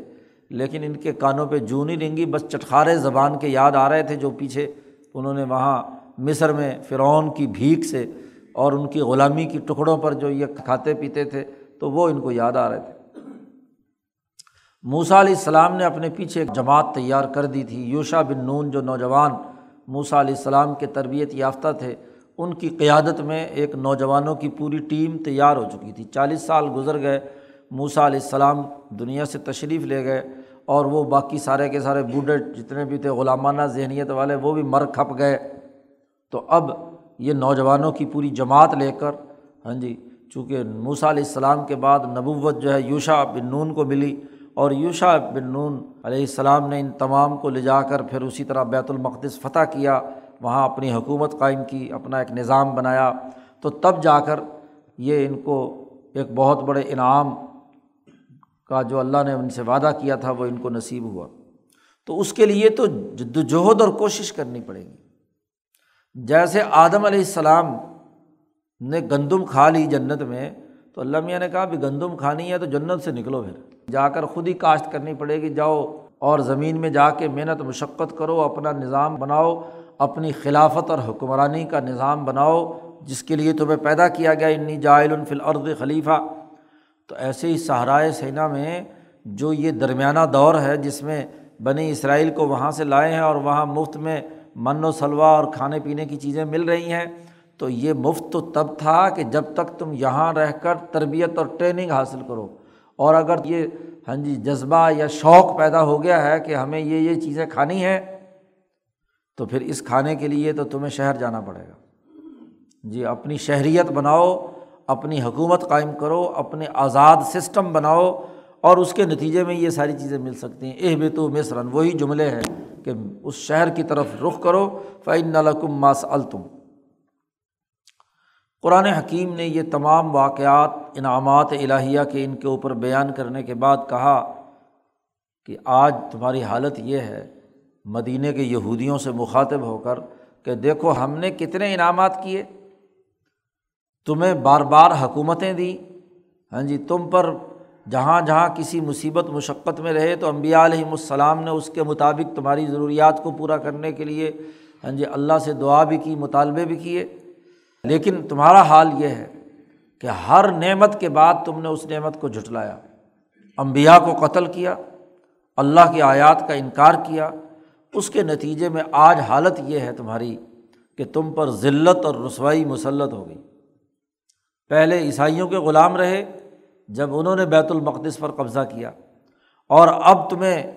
لیکن ان کے کانوں پہ جونی رنگی بس چٹخارے زبان کے یاد آ رہے تھے جو پیچھے۔ انہوں نے وہاں مصر میں فرعون کی بھیک سے اور ان کی غلامی کی ٹکڑوں پر جو یہ کھاتے پیتے تھے، تو وہ ان کو یاد آ رہے تھے۔ موسا علیہ السلام نے اپنے پیچھے ایک جماعت تیار کر دی تھی یوشا بن نون جو نوجوان موسا علیہ السلام کے تربیت یافتہ تھے۔ ان کی قیادت میں ایک نوجوانوں کی پوری ٹیم تیار ہو چکی تھی۔ چالیس سال گزر گئے موسا علیہ السلام دنیا سے تشریف لے گئے اور وہ باقی سارے کے سارے بوڑھے جتنے بھی تھے، غلامانہ ذہنیت والے، وہ بھی مر کھپ گئے۔ تو اب یہ نوجوانوں کی پوری جماعت لے کر ہاں جی چونکہ موسا علیہ السلام کے بعد نبوت جو ہے یوشا بن نون کو ملی اور یوشا بن نون علیہ السلام نے ان تمام کو لے جا کر پھر اسی طرح بیت المقدس فتح کیا۔ وہاں اپنی حکومت قائم کی، اپنا ایک نظام بنایا۔ تو تب جا کر یہ ان کو ایک بہت بڑے انعام کا جو اللہ نے ان سے وعدہ کیا تھا، وہ ان کو نصیب ہوا۔ تو اس کے لیے تو جد وجہد اور کوشش کرنی پڑے گی۔ جیسے آدم علیہ السلام نے گندم کھا لی جنت میں، تو اللہ میاں نے کہا بھی گندم کھانی ہے تو جنت سے نکلو پھر۔ جا کر خود ہی کاشت کرنی پڑے گی، جاؤ اور زمین میں جا کے محنت مشقت کرو، اپنا نظام بناؤ۔ اپنی خلافت اور حکمرانی کا نظام بناؤ، جس کے لیے تمہیں پیدا کیا گیا، انی جائل الفل عرد خلیفہ۔ تو ایسے ہی صحرائے سینا میں جو یہ درمیانہ دور ہے، جس میں بنی اسرائیل کو وہاں سے لائے ہیں اور وہاں مفت میں من و سلوا اور کھانے پینے کی چیزیں مل رہی ہیں، تو یہ مفت تو تب تھا کہ جب تک تم یہاں رہ کر تربیت اور ٹریننگ حاصل کرو۔ اور اگر یہ ہاں جی جذبہ یا شوق پیدا ہو گیا ہے کہ ہمیں یہ یہ چیزیں کھانی ہیں تو پھر اس کھانے کے لیے تو تمہیں شہر جانا پڑے گا۔ جی اپنی شہریت بناؤ، اپنی حکومت قائم کرو، اپنے آزاد سسٹم بناؤ اور اس کے نتیجے میں یہ ساری چیزیں مل سکتی ہیں۔ اہ بے تو مصرن، وہی جملے ہیں کہ اس شہر کی طرف رخ کرو فعن الکم ماس التم قرآن حکیم نے یہ تمام واقعات، انعامات الہیہ کے ان کے اوپر بیان کرنے کے بعد کہا کہ آج تمہاری حالت یہ ہے مدینہ کے یہودیوں سے مخاطب ہو کر کہ دیکھو ہم نے کتنے انعامات کیے، تمہیں بار بار حکومتیں دیں۔ ہاں جی تم پر جہاں جہاں کسی مصیبت مشقت میں رہے تو امبیا علیہم السلام نے اس کے مطابق تمہاری ضروریات کو پورا کرنے کے لیے ہاں جی اللہ سے دعا بھی کی، مطالبے بھی کیے۔ لیکن تمہارا حال یہ ہے کہ ہر نعمت کے بعد تم نے اس نعمت کو جھٹلایا امبیا کو قتل کیا، اللہ کی آیات کا انکار کیا۔ اس کے نتیجے میں آج حالت یہ ہے تمہاری کہ تم پر ذلت اور رسوائی مسلط ہو گئی۔ پہلے عیسائیوں کے غلام رہے جب انہوں نے بیت المقدس پر قبضہ کیا اور اب تمہیں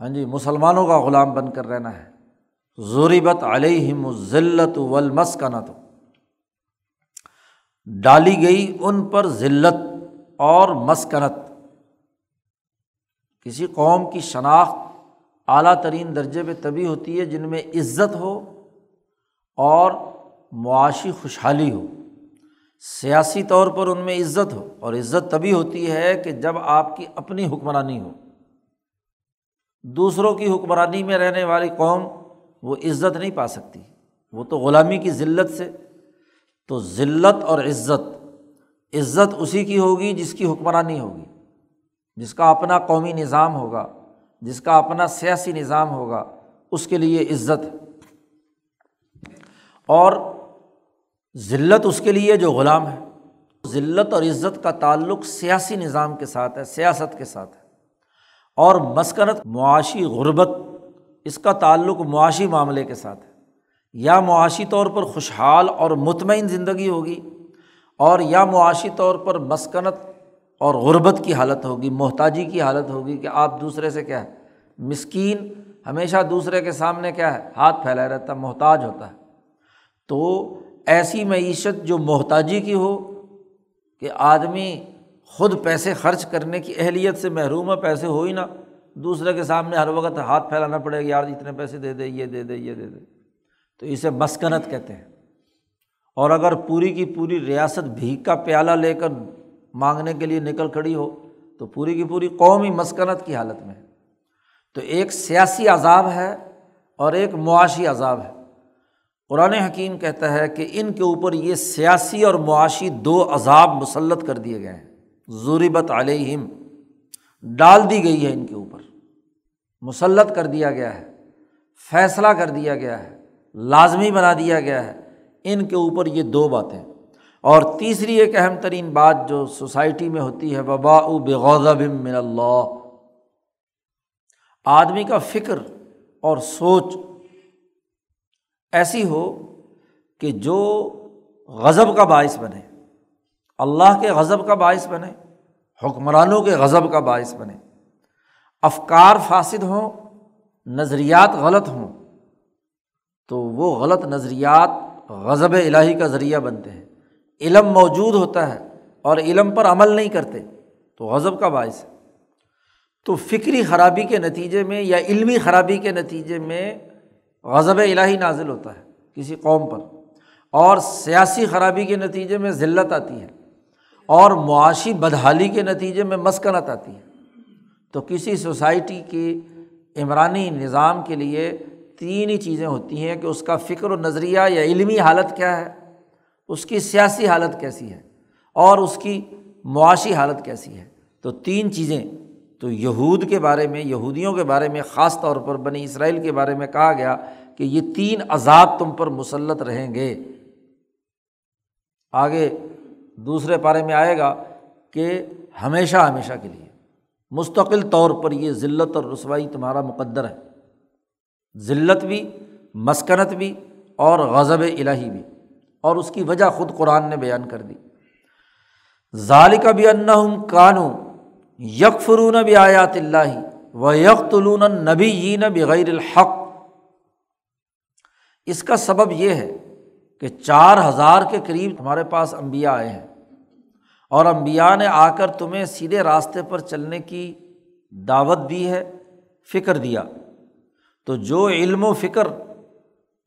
ہاں جی مسلمانوں کا غلام بن کر رہنا ہے۔ ضوریبت علیہم ذلت والمسکنت ڈالی گئی ان پر ذلت اور مسکنت۔ کسی قوم کی شناخت اعلیٰ ترین درجے پہ تبھی ہوتی ہے جن میں عزت ہو اور معاشی خوشحالی ہو۔ سیاسی طور پر ان میں عزت ہو اور عزت تبھی ہوتی ہے کہ جب آپ کی اپنی حکمرانی ہو۔ دوسروں کی حکمرانی میں رہنے والی قوم وہ عزت نہیں پا سکتی۔ وہ تو غلامی کی ذلت سے۔ تو ذلت اور عزت عزت اسی کی ہوگی جس کی حکمرانی ہوگی، جس کا اپنا قومی نظام ہوگا۔ جس کا اپنا سیاسی نظام ہوگا، اس کے لیے عزت۔ ہے اور ذلت اس کے لیے جو غلام ہے۔ ذلت اور عزت کا تعلق سیاسی نظام کے ساتھ ہے، سیاست کے ساتھ ہے۔ اور مسکنت، معاشی غربت، اس کا تعلق معاشی معاملے کے ساتھ ہے۔ یا معاشی طور پر خوشحال اور مطمئن زندگی ہوگی، اور یا معاشی طور پر مسکنت اور غربت کی حالت ہوگی، محتاجی کی حالت ہوگی کہ آپ دوسرے سے کیا ہے؟ مسکین، ہمیشہ دوسرے کے سامنے کیا ہے؟ ہاتھ پھیلائے رہتا ہے محتاج ہوتا ہے۔ تو ایسی معیشت جو محتاجی کی ہو کہ آدمی خود پیسے خرچ کرنے کی اہلیت سے محروم ہے، پیسے ہو ہی نہ۔ دوسرے کے سامنے ہر وقت ہاتھ پھیلانا پڑے گا، یار جی اتنے پیسے دے دے، یہ دے دے، یہ دے دے۔ تو اسے مسکنت کہتے ہیں۔ اور اگر پوری کی پوری ریاست بھیک کا پیالہ لے کر مانگنے کے لیے نکل کھڑی ہو تو پوری کی پوری قوم ہی مسکنت کی حالت میں تو ایک سیاسی عذاب ہے اور ایک معاشی عذاب ہے۔ قرآن حکیم کہتا ہے کہ ان کے اوپر یہ سیاسی اور معاشی دو عذاب مسلط کر دیے گئے ہیں۔ ضوریبت علیہم ڈال دی گئی ہے ان کے اوپر۔ مسلط کر دیا گیا ہے، فیصلہ کر دیا گیا ہے، لازمی بنا دیا گیا ہے۔ ان کے اوپر یہ دو باتیں۔ اور تیسری ایک اہم ترین بات جو سوسائٹی میں ہوتی ہے وبا بغضب من اللہ۔ آدمی کا فکر اور سوچ ایسی ہو کہ جو غضب کا باعث بنے، اللہ کے غضب کا باعث بنے، حکمرانوں کے غضب کا باعث بنے، افکار فاسد ہوں، نظریات غلط ہوں، تو وہ غلط نظریات غضب الہی کا ذریعہ بنتے ہیں۔ علم موجود ہوتا ہے اور علم پر عمل نہیں کرتے، تو غضب کا باعث ہے۔ تو فکری خرابی کے نتیجے میں یا علمی خرابی کے نتیجے میں غضب الہی نازل ہوتا ہے کسی قوم پر۔ اور سیاسی خرابی کے نتیجے میں ذلت آتی ہے۔ اور معاشی بدحالی کے نتیجے میں مسکنت آتی ہے۔ تو کسی سوسائٹی کی عمرانی نظام کے لیے تین ہی چیزیں ہوتی ہیں کہ اس کا فکر و نظریہ یا علمی حالت کیا ہے۔ اس کی سیاسی حالت کیسی ہے اور اس کی معاشی حالت کیسی ہے؟ تو تین چیزیں تو یہود کے بارے میں، یہودیوں کے بارے میں، خاص طور پر بنی اسرائیل کے بارے میں کہا گیا کہ یہ تین عذاب تم پر مسلط رہیں گے۔ آگے دوسرے پارے میں آئے گا کہ ہمیشہ ہمیشہ کے لیے۔ مستقل طور پر یہ ذلت اور رسوائی تمہارا مقدر ہے۔ ذلت بھی، مسکنت بھی اور غضب الہی بھی۔ اور اس کی وجہ خود قرآن نے بیان کر دی۔ ظالق بھی انّم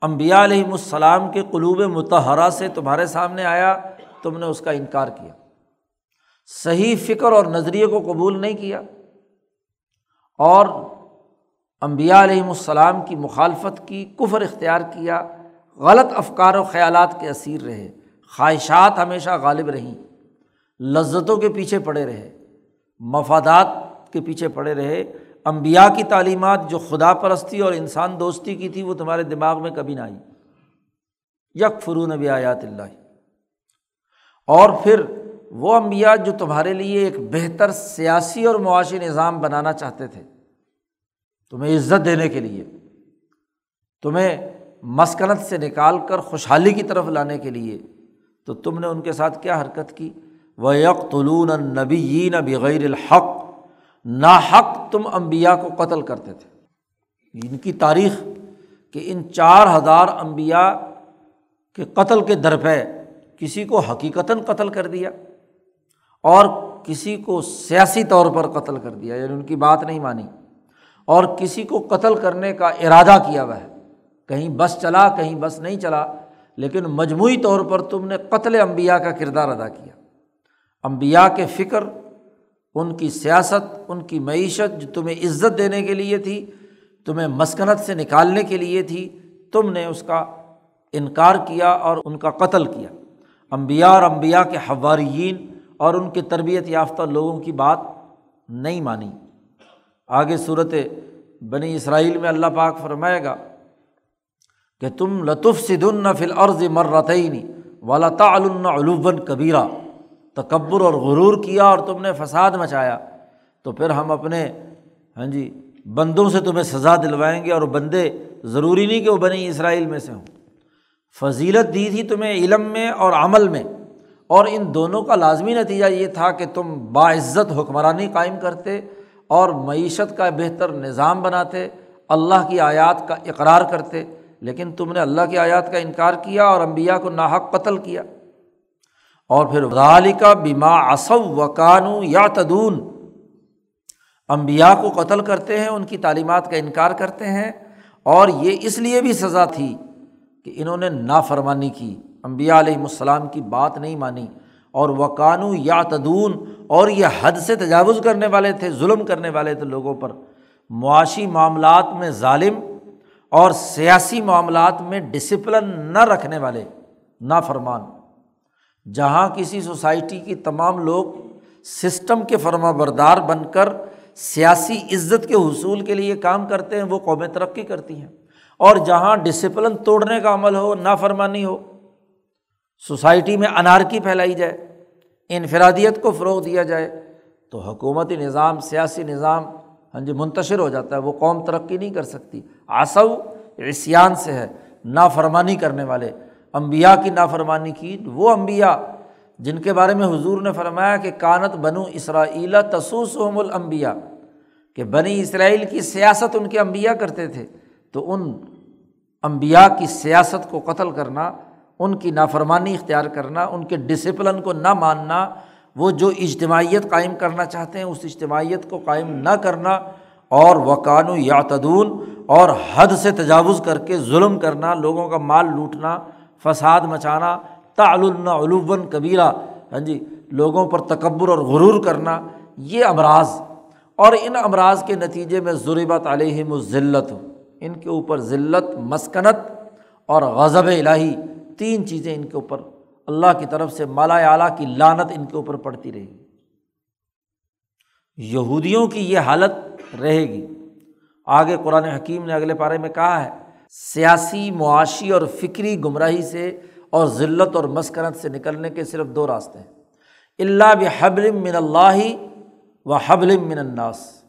امبیا علیہم السلام کے قلوب متحرہ سے تمہارے سامنے آیا، تم نے اس کا انکار کیا۔ صحیح فکر اور نظریے کو قبول نہیں کیا۔ اور امبیا علیہم السلام کی مخالفت کی کفر اختیار کیا۔ غلط افکار و خیالات کے اسیر رہے۔ خواہشات ہمیشہ غالب رہیں۔ لذتوں کے پیچھے پڑے رہے۔ مفادات کے پیچھے پڑے رہے۔ امبیا کی تعلیمات جو خدا پرستی اور انسان دوستی کی تھی وہ تمہارے دماغ میں کبھی نہ آئی۔ یک فرون نبی آیات اللہ۔ اور پھر وہ امبیا جو تمہارے لیے ایک بہتر سیاسی اور معاشی نظام بنانا چاہتے تھے، تمہیں عزت دینے کے لیے، تمہیں مسکنت سے نکال کر خوشحالی کی طرف لانے کے لیے، تو تم نے ان کے ساتھ کیا حرکت کی؟ وہ یک طلون نبی بغیر الحق۔ نا حق تم امبیا کو قتل کرتے تھے۔ ان کی تاریخ کہ ان چار ہزار امبیا کے قتل کے درپے کسی کو حقیقتاً قتل کر دیا اور کسی کو سیاسی طور پر قتل کر دیا یعنی ان کی بات نہیں مانی۔ اور کسی کو قتل کرنے کا ارادہ کیا ہوا ہے۔ کہیں بس چلا، کہیں بس نہیں چلا، لیکن مجموعی طور پر تم نے قتل امبیا کا کردار ادا کیا۔ امبیا کے فکر ان کی سیاست، ان کی معیشت جو تمہیں عزت دینے کے لیے تھی، تمہیں مسکنت سے نکالنے کے لیے تھی، تم نے اس کا انکار کیا اور ان کا قتل کیا۔ امبیا اور امبیا کے حواریین اور ان کے تربیت یافتہ لوگوں کی بات نہیں مانی۔ آگے صورت بنی اسرائیل میں اللہ پاک فرمائے گا کہ تم لطف سدن فل عرض مرتعین والا تعلن علوبن کبیرہ تکبر اور غرور کیا اور تم نے فساد مچایا، تو پھر ہم اپنے ہاں جی بندوں سے تمہیں سزا دلوائیں گے اور بندے ضروری نہیں کہ وہ بنی اسرائیل میں سے ہوں۔ فضیلت دی تھی تمہیں علم میں اور عمل میں، اور ان دونوں کا لازمی نتیجہ یہ تھا کہ تم باعزت حکمرانی قائم کرتے اور معیشت کا بہتر نظام بناتے، اللہ کی آیات کا اقرار کرتے، لیکن تم نے اللہ کی آیات کا انکار کیا اور امبیا کو ناحق قتل کیا۔ اور پھر غالی کا بیما اصو وکانو یا تدون امبیا کو قتل کرتے ہیں، ان کی تعلیمات کا انکار کرتے ہیں، اور یہ اس لیے بھی سزا تھی کہ انہوں نے نافرمانی کی۔ امبیا علیہم السلام کی بات نہیں مانی۔ اور وکانو یا تدون اور یہ حد سے تجاوز کرنے والے تھے، ظلم کرنے والے تھے لوگوں پر۔ معاشی معاملات میں ظالم اور سیاسی معاملات میں ڈسپلن نہ رکھنے والے نا فرمان جہاں کسی سوسائٹی کی تمام لوگ سسٹم کے فرما بردار بن کر سیاسی عزت کے حصول کے لیے کام کرتے ہیں، وہ قومیں ترقی کرتی ہیں۔ اور جہاں ڈسپلن توڑنے کا عمل ہو، نافرمانی ہو، سوسائٹی میں انارکی پھیلائی جائے، انفرادیت کو فروغ دیا جائے، تو حکومتی نظام، سیاسی نظام ہاں جی منتشر ہو جاتا ہے، وہ قوم ترقی نہیں کر سکتی۔ آسو عصیان سے ہے، نافرمانی کرنے والے۔ امبیا کی نافرمانی کی وہ امبیا جن کے بارے میں حضور نے فرمایا کہ کانت بنو اسرائیلا تسوس الانبیاء، کہ بنی اسرائیل کی سیاست ان کے امبیا کرتے تھے، تو ان امبیا کی سیاست کو قتل کرنا، ان کی نافرمانی اختیار کرنا، ان کے ڈسپلن کو نہ ماننا، وہ جو اجتماعیت قائم کرنا چاہتے ہیں، اس اجتماعیت کو قائم نہ کرنا، اور وقان و یاتدون اور حد سے تجاوز کر کے ظلم کرنا، لوگوں کا مال لوٹنا فساد مچانا، تعلن علوباً کبیرہ ہاں جی لوگوں پر تکبر اور غرور کرنا، یہ امراض۔ اور ان امراض کے نتیجے میں ضربت علیہم الزلت ان کے اوپر ذلت، مسکنت اور غضب الہی، تین چیزیں ان کے اوپر اللہ کی طرف سے، مالا اعلیٰ کی لانت ان کے اوپر پڑتی رہے گی۔ یہودیوں کی یہ حالت رہے گی۔ آگے قرآن حکیم نے اگلے پارے میں کہا ہے سیاسی معاشی اور فکری گمراہی سے اور ذلت اور مسکنت سے نکلنے کے صرف دو راستے ہیں۔ اللہ بحبل من اللہ و حبل من الناس۔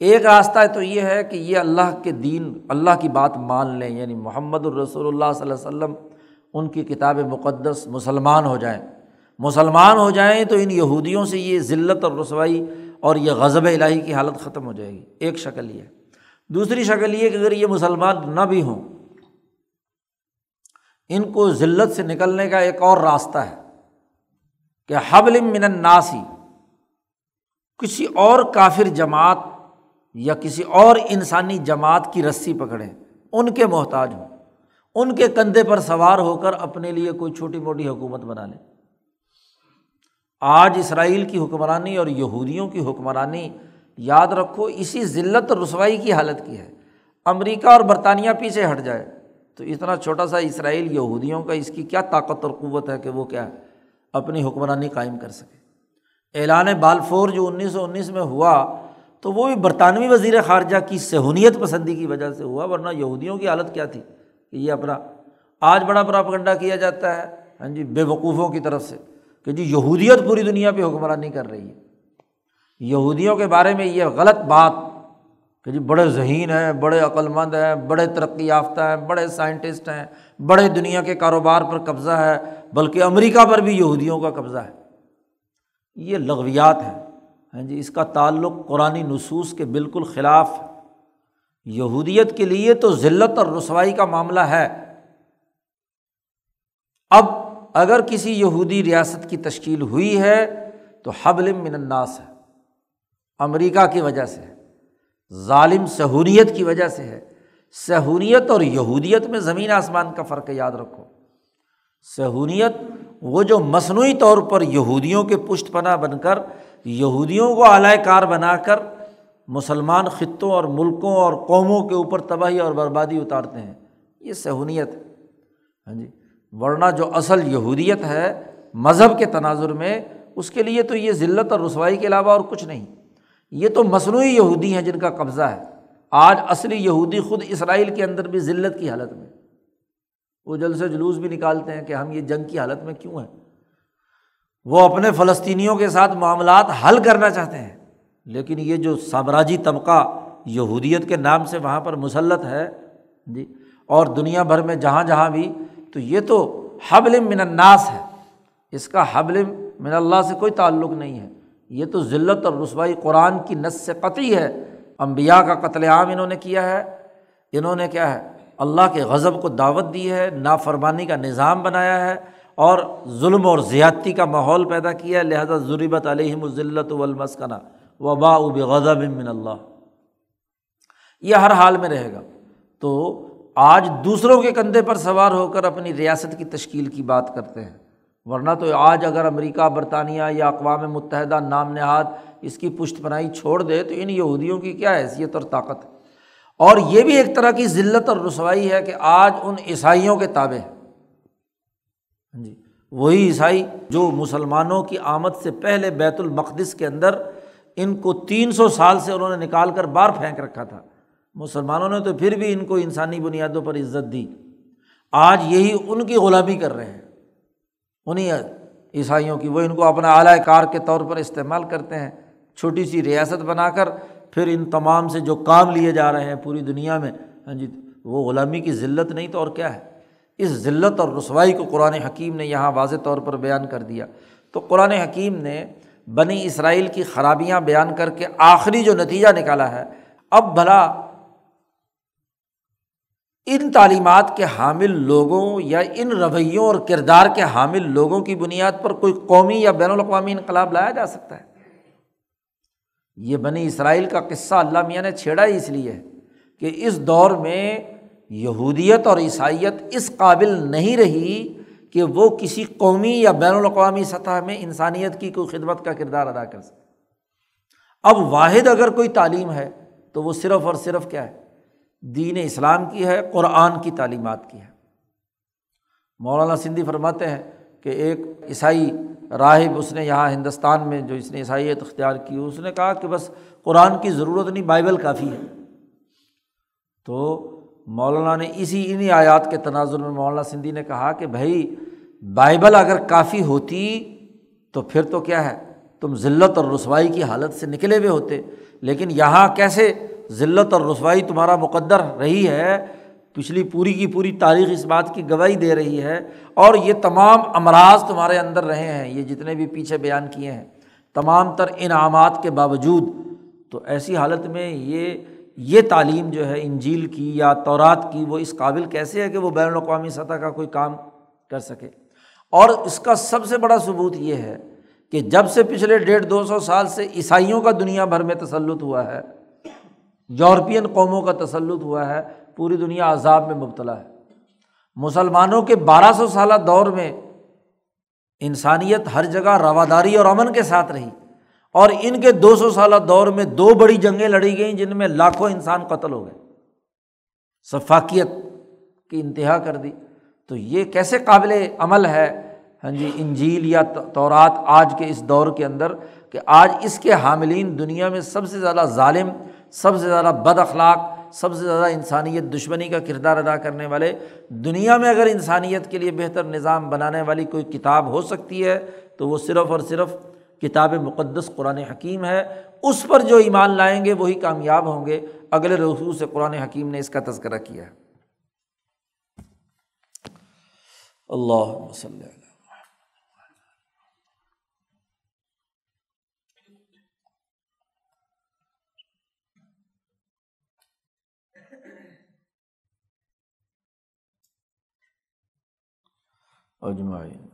ایک راستہ تو یہ ہے کہ یہ اللہ کے دین، اللہ کی بات مان لیں یعنی محمد الرسول اللہ صلی اللہ علیہ وسلم ان کی کتاب مقدس مسلمان ہو جائیں۔ مسلمان ہو جائیں تو ان یہودیوں سے یہ ذلت اور رسوائی اور یہ غضب الہی کی حالت ختم ہو جائے گی۔ ایک شکل یہ دوسری شکل یہ کہ اگر یہ مسلمان نہ بھی ہوں، ان کو ذلت سے نکلنے کا ایک اور راستہ ہے کہ حبل من الناسی کسی اور کافر جماعت یا کسی اور انسانی جماعت کی رسی پکڑیں، ان کے محتاج ہوں، ان کے کندھے پر سوار ہو کر اپنے لیے کوئی چھوٹی موٹی حکومت بنا لیں۔ آج اسرائیل کی حکمرانی اور یہودیوں کی حکمرانی یاد رکھو، اسی ذلت اور رسوائی کی حالت کی ہے۔ امریکہ اور برطانیہ پیچھے ہٹ جائے۔ تو اتنا چھوٹا سا اسرائیل یہودیوں کا اس کی کیا طاقت اور قوت ہے کہ وہ کیا ہے اپنی حکمرانی قائم کر سکے۔ اعلان بالفور جو انیس سو انیس میں ہوا تو وہ بھی برطانوی وزیر خارجہ کی سہونیت پسندی کی وجہ سے ہوا، ورنہ یہودیوں کی حالت کیا تھی کہ یہ اپنا آج بڑا پراپگنڈا کیا جاتا ہے۔ ہاں جی بے وقوفوں کی طرف سے کہ جی یہودیت پوری دنیا پہ حکمرانی کر رہی ہے۔ یہودیوں کے بارے میں یہ غلط بات کہ جی بڑے ذہین ہیں، بڑے عقلمند ہیں، بڑے ترقی یافتہ ہیں، بڑے سائنٹسٹ ہیں، بڑے دنیا کے کاروبار پر قبضہ ہے، بلکہ امریکہ پر بھی یہودیوں کا قبضہ ہے۔ یہ لغویات ہیں۔ ہاں جی اس کا تعلق قرآن نصوص کے بالکل خلاف ہے۔ یہودیت کے لیے تو ذلت اور رسوائی کا معاملہ ہے۔ اب اگر کسی یہودی ریاست کی تشکیل ہوئی ہے تو حبل من الناس ہے۔ امریکہ کی وجہ سے ظالم سہولیت کی وجہ سے ہے۔ سہولیت اور یہودیت میں زمین آسمان کا فرق یاد رکھو۔ سہولیت وہ جو مصنوعی طور پر یہودیوں کے پشت پناہ بن کر، یہودیوں کو اعلی کار بنا کر مسلمان خطوں اور ملکوں اور قوموں کے اوپر تباہی اور بربادی اتارتے ہیں۔ یہ سہولیت ہے۔ ہاں جی ورنہ جو اصل یہودیت ہے مذہب کے تناظر میں، اس کے لیے تو یہ ذلت اور رسوائی کے علاوہ اور کچھ نہیں۔ یہ تو مصنوعی یہودی ہیں جن کا قبضہ ہے۔ آج اصلی یہودی خود اسرائیل کے اندر بھی ذلت کی حالت میں۔ وہ جلد سے جلوس بھی نکالتے ہیں کہ ہم یہ جنگ کی حالت میں کیوں ہیں۔ وہ اپنے فلسطینیوں کے ساتھ معاملات حل کرنا چاہتے ہیں۔ لیکن یہ جو سامراجی طبقہ یہودیت کے نام سے وہاں پر مسلط ہے جی اور دنیا بھر میں جہاں جہاں بھی، تو یہ تو حبل من الناس ہے۔ اس کا حبل من اللہ سے کوئی تعلق نہیں ہے۔ یہ تو ذلت اور رسوائی قرآن کی نس سے قطعی ہے۔ امبیا کا قتل عام انہوں نے کیا ہے۔ انہوں نے کیا ہے؟ اللہ کے غضب کو دعوت دی ہے، نافرمانی کا نظام بنایا ہے اور ظلم اور زیادتی کا ماحول پیدا کیا ہے۔ لہٰذا ضربت علیہم الزلت والمسکنہ وبا اب غضب من اللہ۔ یہ ہر حال میں رہے گا۔ تو آج دوسروں کے کندھے پر سوار ہو کر اپنی ریاست کی تشکیل کی بات کرتے ہیں۔ ورنہ تو آج اگر امریکہ، برطانیہ یا اقوام متحدہ نام نہاد اس کی پشت پناہی چھوڑ دے تو ان یہودیوں کی کیا حیثیت اور طاقت؟ ہے اور یہ بھی ایک طرح کی ذلت اور رسوائی ہے کہ آج ان عیسائیوں کے تابع ہے ہاں جی وہی عیسائی جو مسلمانوں کی آمد سے پہلے بیت المقدس کے اندر ان کو تین سو سال سے انہوں نے نکال کر باہر پھینک رکھا تھا۔ مسلمانوں نے تو پھر بھی ان کو انسانی بنیادوں پر عزت دی۔ آج یہی ان کی غلامی کر رہے ہیں۔ انہیں عیسائیوں کی، وہ ان کو اپنا اعلی کار کے طور پر استعمال کرتے ہیں، چھوٹی سی ریاست بنا کر پھر ان تمام سے جو کام لیے جا رہے ہیں پوری دنیا میں۔ ہاں جی وہ غلامی کی ذلت نہیں تو اور کیا ہے؟ اس ذلت اور رسوائی کو قرآن حکیم نے یہاں واضح طور پر بیان کر دیا۔ تو قرآن حکیم نے بنی اسرائیل کی خرابیاں بیان کر کے آخری جو نتیجہ نکالا ہے، اب بھلا ان تعلیمات کے حامل لوگوں یا ان رویوں اور کردار کے حامل لوگوں کی بنیاد پر کوئی قومی یا بین الاقوامی انقلاب لایا جا سکتا ہے؟ یہ بنی اسرائیل کا قصہ اللہ میاں نے چھیڑا ہی اس لیے کہ اس دور میں یہودیت اور عیسائیت اس قابل نہیں رہی کہ وہ کسی قومی یا بین الاقوامی سطح میں انسانیت کی کوئی خدمت کا کردار ادا کر سکے۔ اب واحد اگر کوئی تعلیم ہے تو وہ صرف اور صرف کیا ہے؟ دین اسلام کی ہے، قرآن کی تعلیمات کی ہے۔ مولانا سندھی فرماتے ہیں کہ ایک عیسائی راہب اس نے یہاں ہندوستان میں جو اس نے عیسائیت اختیار کی، اس نے کہا کہ بس قرآن کی ضرورت نہیں، بائبل کافی ہے۔ تو مولانا نے اسی انہیں آیات کے تناظر میں مولانا سندھی نے کہا کہ بھائی، بائبل اگر کافی ہوتی تو پھر تو کیا ہے؟ تم ذلت اور رسوائی کی حالت سے نکلے ہوئے ہوتے، لیکن یہاں کیسے ذلت اور رسوائی تمہارا مقدر رہی ہے، پچھلی پوری کی پوری تاریخ اس بات کی گواہی دے رہی ہے، اور یہ تمام امراض تمہارے اندر رہے ہیں، یہ جتنے بھی پیچھے بیان کیے ہیں، تمام تر انعامات کے باوجود۔ تو ایسی حالت میں یہ یہ تعلیم جو ہے، انجیل کی یا تورات کی، وہ اس قابل کیسے ہے کہ وہ بین الاقوامی سطح کا کوئی کام کر سکے؟ اور اس کا سب سے بڑا ثبوت یہ ہے کہ جب سے پچھلے ڈیڑھ دو سو سال سے عیسائیوں کا دنیا بھر میں تسلط ہوا ہے یورپین قوموں کا تسلط ہوا ہے، پوری دنیا عذاب میں مبتلا ہے۔ مسلمانوں کے بارہ سو سالہ دور میں انسانیت ہر جگہ رواداری اور امن کے ساتھ رہی۔ اور ان کے دو سو سالہ دور میں دو بڑی جنگیں لڑی گئیں جن میں لاکھوں انسان قتل ہو گئے۔ ثفاقیت کی انتہا کر دی۔ تو یہ کیسے قابل عمل ہے؟ ہاں جی انجیل یا تورات آج کے اس دور کے اندر کہ آج اس کے حاملین دنیا میں سب سے زیادہ ظالم سب سے زیادہ بد اخلاق، سب سے زیادہ انسانیت دشمنی کا کردار ادا کرنے والے، دنیا میں اگر انسانیت کے لیے بہتر نظام بنانے والی کوئی کتاب ہو سکتی ہے، تو وہ صرف اور صرف کتاب مقدس قرآن حکیم ہے۔ اس پر جو ایمان لائیں گے، وہی کامیاب ہوں گے۔ اگلے رسول سے قرآن حکیم نے اس کا تذکرہ کیا ہے۔ اللہ وسلم۔ اجمعین